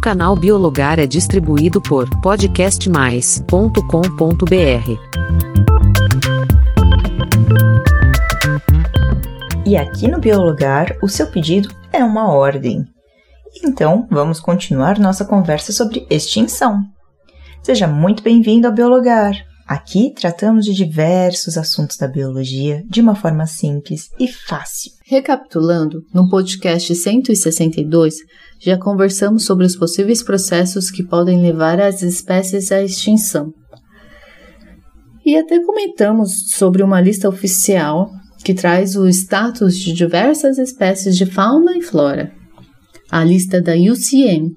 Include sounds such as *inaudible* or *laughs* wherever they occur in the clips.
canal Biologar é distribuído por podcastmais.com.br. E aqui no Biologar, o seu pedido é uma ordem. Então, vamos continuar nossa conversa sobre extinção. Seja muito bem-vindo ao Biologar. Aqui tratamos de diversos assuntos da biologia de uma forma simples e fácil. Recapitulando, no podcast 162, já conversamos sobre os possíveis processos que podem levar as espécies à extinção. E até comentamos sobre uma lista oficial que traz o status de diversas espécies de fauna e flora, a lista da UCM.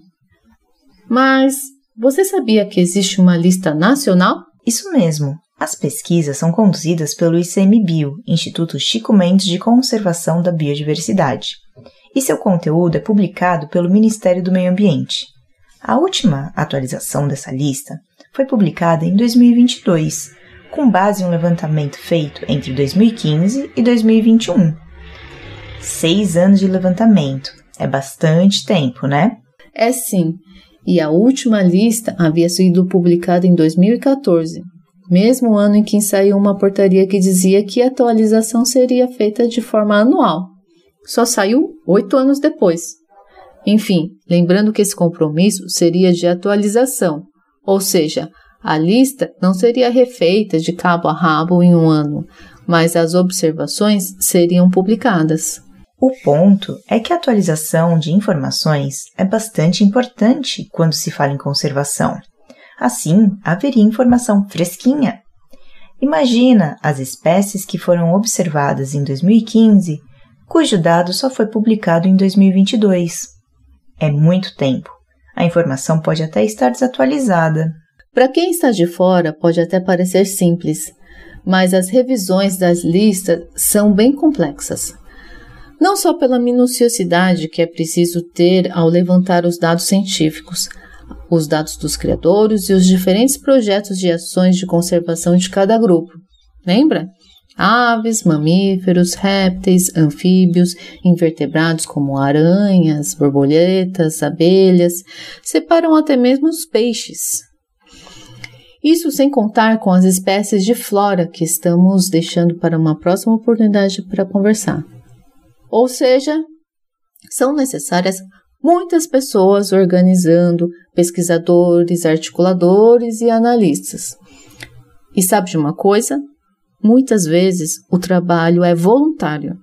Mas você sabia que existe uma lista nacional? Isso mesmo. As pesquisas são conduzidas pelo ICMBio, Instituto Chico Mendes de Conservação da Biodiversidade, e seu conteúdo é publicado pelo Ministério do Meio Ambiente. A última atualização dessa lista foi publicada em 2022, com base em um levantamento feito entre 2015 e 2021. Seis anos de levantamento. É bastante tempo, né? É sim. E a última lista havia sido publicada em 2014, mesmo ano em que saiu uma portaria que dizia que a atualização seria feita de forma anual. Só saiu oito anos depois. Enfim, lembrando que esse compromisso seria de atualização, ou seja, a lista não seria refeita de cabo a rabo em um ano, mas as observações seriam publicadas. O ponto é que a atualização de informações é bastante importante quando se fala em conservação. Assim, haveria informação fresquinha. Imagina as espécies que foram observadas em 2015, cujo dado só foi publicado em 2022. É muito tempo. A informação pode até estar desatualizada. Para quem está de fora, pode até parecer simples, mas as revisões das listas são bem complexas. Não só pela minuciosidade que é preciso ter ao levantar os dados científicos, os dados dos criadores e os diferentes projetos de ações de conservação de cada grupo. Lembra? Aves, mamíferos, répteis, anfíbios, invertebrados como aranhas, borboletas, abelhas, separam até mesmo os peixes, isso sem contar com as espécies de flora que estamos deixando para uma próxima oportunidade para conversar. Ou seja, são necessárias muitas pessoas organizando, pesquisadores, articuladores e analistas. E sabe de uma coisa? Muitas vezes o trabalho é voluntário.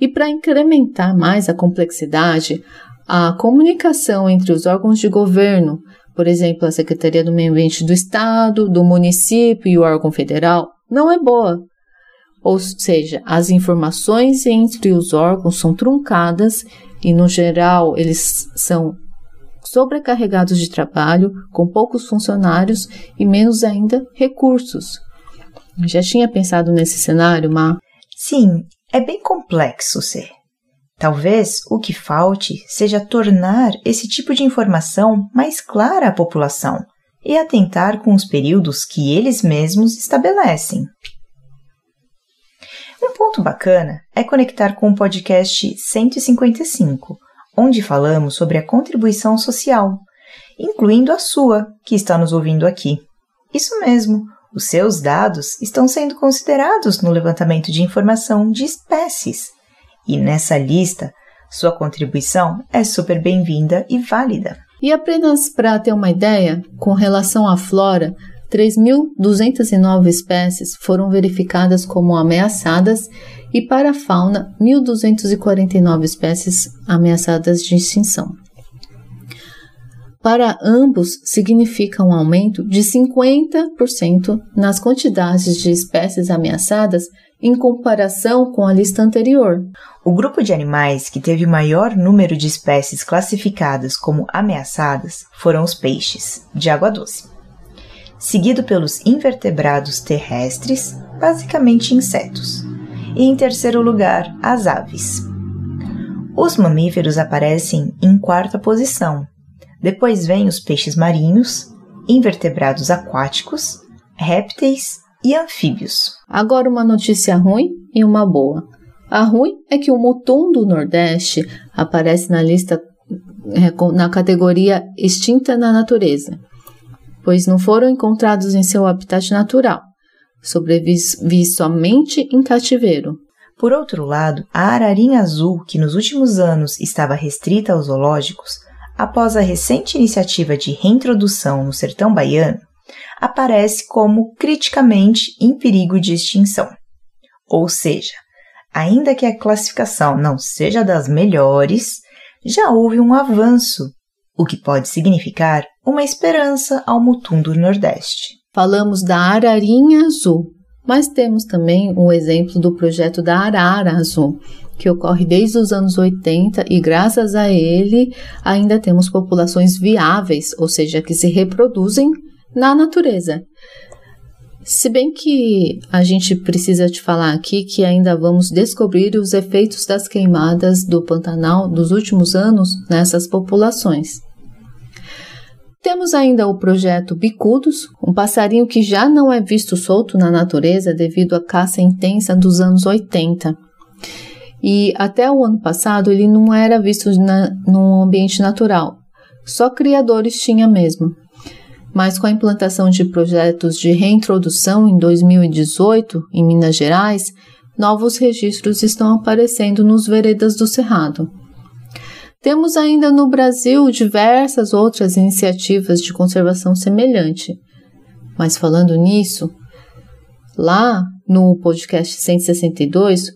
E para incrementar mais a complexidade, a comunicação entre os órgãos de governo, por exemplo, a Secretaria do Meio Ambiente do Estado, do município e o órgão federal, não é boa. Ou seja, as informações entre os órgãos são truncadas e, no geral, eles são sobrecarregados de trabalho, com poucos funcionários e menos ainda recursos. Já tinha pensado nesse cenário, Má? Sim, é bem complexo ser. Talvez o que falte seja tornar esse tipo de informação mais clara à população e atentar com os períodos que eles mesmos estabelecem. Um ponto bacana é conectar com o podcast 155, onde falamos sobre a contribuição social, incluindo a sua, que está nos ouvindo aqui. Isso mesmo, os seus dados estão sendo considerados no levantamento de informação de espécies e nessa lista, sua contribuição é super bem-vinda e válida. E apenas para ter uma ideia, com relação à flora, 3.209 espécies foram verificadas como ameaçadas e para a fauna, 1.249 espécies ameaçadas de extinção. Para ambos, significa um aumento de 50% nas quantidades de espécies ameaçadas em comparação com a lista anterior. O grupo de animais que teve maior número de espécies classificadas como ameaçadas foram os peixes, de água doce, seguido pelos invertebrados terrestres, basicamente insetos, e em terceiro lugar, as aves. Os mamíferos aparecem em quarta posição. Depois vêm os peixes marinhos, invertebrados aquáticos, répteis e anfíbios. Agora uma notícia ruim e uma boa. A ruim é que o mutum do Nordeste aparece na lista é, na categoria extinta na natureza, pois não foram encontrados em seu habitat natural, sobrevive somente em cativeiro. Por outro lado, a ararinha azul, que nos últimos anos estava restrita aos zoológicos, após a recente iniciativa de reintrodução no sertão baiano, aparece como criticamente em perigo de extinção. Ou seja, ainda que a classificação não seja das melhores, já houve um avanço, o que pode significar uma esperança ao mutum do Nordeste. Falamos da ararinha azul, mas temos também um exemplo do projeto da arara azul, que ocorre desde os anos 80 e graças a ele ainda temos populações viáveis, ou seja, que se reproduzem na natureza. Se bem que a gente precisa te falar aqui que ainda vamos descobrir os efeitos das queimadas do Pantanal dos últimos anos nessas populações. Temos ainda o projeto Bicudos, um passarinho que já não é visto solto na natureza devido à caça intensa dos anos 80. E até o ano passado ele não era visto na, no ambiente natural, só criadores tinha mesmo mas com a implantação de projetos de reintrodução em 2018 em Minas Gerais, novos registros estão aparecendo nos veredas do Cerrado. Temos ainda no Brasil diversas outras iniciativas de conservação semelhante. Mas falando nisso, lá no podcast 162,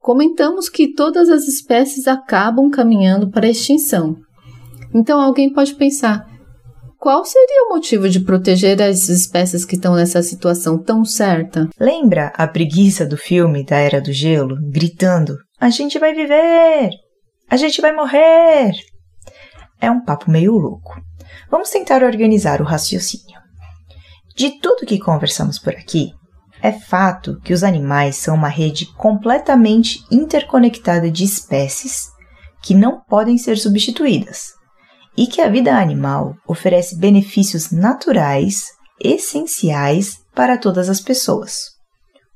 comentamos que todas as espécies acabam caminhando para a extinção. Então alguém pode pensar: qual seria o motivo de proteger as espécies que estão nessa situação tão certa? Lembra a preguiça do filme da Era do Gelo, gritando: A gente vai viver! A gente vai morrer! É um papo meio louco. Vamos tentar organizar o raciocínio. De tudo que conversamos por aqui, é fato que os animais são uma rede completamente interconectada de espécies que não podem ser substituídas e que a vida animal oferece benefícios naturais essenciais para todas as pessoas.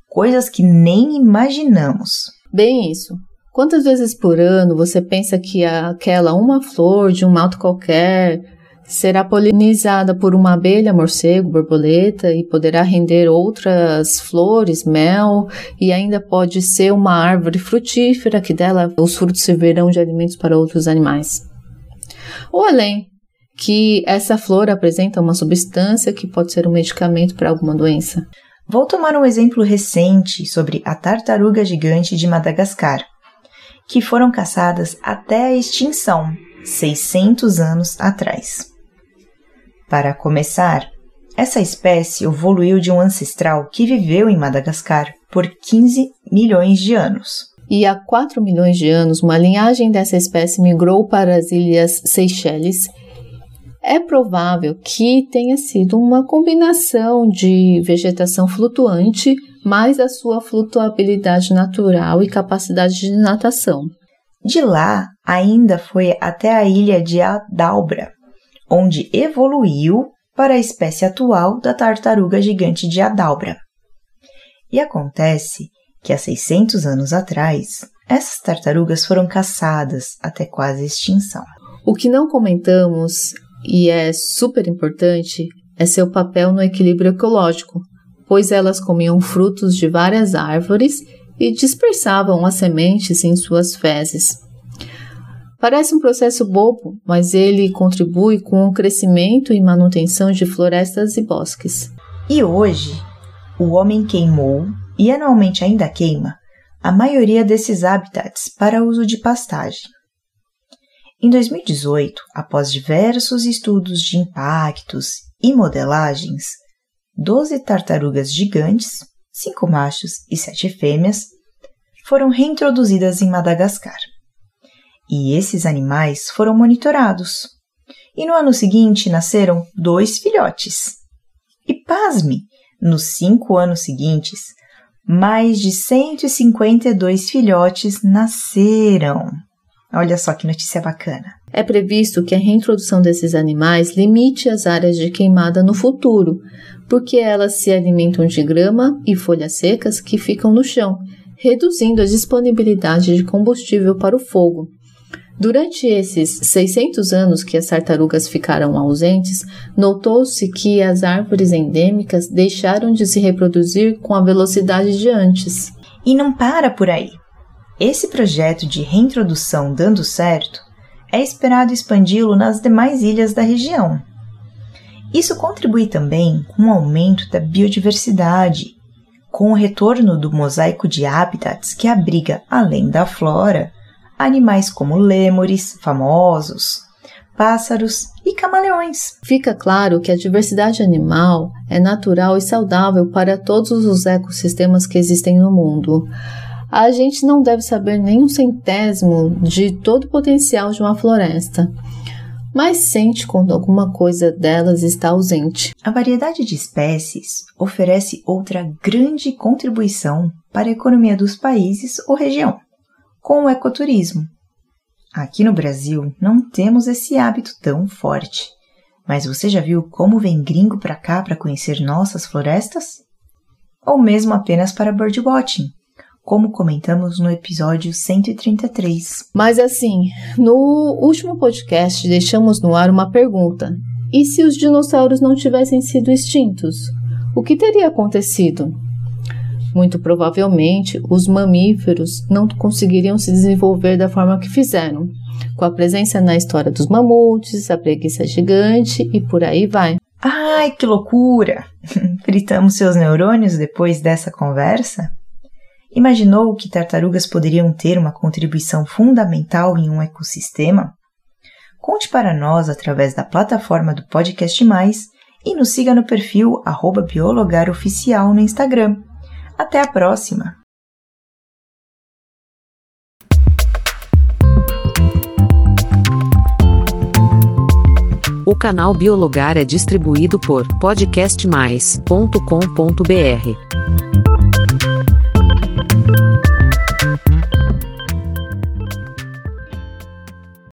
Coisas que nem imaginamos. Bem, isso. Quantas vezes por ano você pensa que aquela uma flor de um mato qualquer será polinizada por uma abelha, morcego, borboleta e poderá render outras flores, mel e ainda pode ser uma árvore frutífera que dela os frutos servirão de alimentos para outros animais? ou além, que essa flor apresenta uma substância que pode ser um medicamento para alguma doença. Vou tomar um exemplo recente sobre a tartaruga gigante de Madagascar, que foram caçadas até a extinção, 600 anos atrás. Para começar, essa espécie evoluiu de um ancestral que viveu em Madagascar por 15 milhões de anos e há 4 milhões de anos uma linhagem dessa espécie migrou para as ilhas Seychelles. É provável que tenha sido uma combinação de vegetação flutuante mais a sua flutuabilidade natural e capacidade de natação. De lá, ainda foi até a ilha de Adalbra, onde evoluiu para a espécie atual da tartaruga gigante de Adalbra. E acontece que há 600 anos atrás, essas tartarugas foram caçadas até quase extinção. O que não comentamos, e é super importante, é seu papel no equilíbrio ecológico, pois elas comiam frutos de várias árvores e dispersavam as sementes em suas fezes. Parece um processo bobo, mas ele contribui com o crescimento e manutenção de florestas e bosques. E hoje, o homem queimou e anualmente ainda queima a maioria desses habitats para uso de pastagem. Em 2018, após diversos estudos de impactos e modelagens, 12 tartarugas gigantes, 5 machos e 7 fêmeas, foram reintroduzidas em Madagascar. E esses animais foram monitorados. E no ano seguinte nasceram dois filhotes. E pasme, nos cinco anos seguintes, mais de 152 filhotes nasceram. Olha só que notícia bacana. É previsto que a reintrodução desses animais limite as áreas de queimada no futuro, porque elas se alimentam de grama e folhas secas que ficam no chão, reduzindo a disponibilidade de combustível para o fogo. Durante esses 600 anos que as tartarugas ficaram ausentes, notou-se que as árvores endêmicas deixaram de se reproduzir com a velocidade de antes. E não para por aí. Esse projeto de reintrodução dando certo, é esperado expandi-lo nas demais ilhas da região. Isso contribui também com o aumento da biodiversidade, com o retorno do mosaico de hábitats que abriga, além da flora, animais como lêmures famosos, pássaros e camaleões. Fica claro que a diversidade animal é natural e saudável para todos os ecossistemas que existem no mundo. A gente não deve saber nem um centésimo de todo o potencial de uma floresta, mas sente quando alguma coisa delas está ausente. A variedade de espécies oferece outra grande contribuição para a economia dos países ou região com o ecoturismo. Aqui no Brasil não temos esse hábito tão forte. Mas você já viu como vem gringo para cá para conhecer nossas florestas? Ou mesmo apenas para birdwatching, como comentamos no episódio 133. Mas assim, no último podcast deixamos no ar uma pergunta: e se os dinossauros não tivessem sido extintos? O que teria acontecido? Muito provavelmente, os mamíferos não conseguiriam se desenvolver da forma que fizeram, com a presença na história dos mamutes, a preguiça gigante e por aí vai. Ai, que loucura! *laughs* Fritamos seus neurônios depois dessa conversa? Imaginou que tartarugas poderiam ter uma contribuição fundamental em um ecossistema? Conte para nós através da plataforma do Podcast Mais e nos siga no perfil biologaroficial no Instagram. Até a próxima! O canal Biologar é distribuído por podcastmais.com.br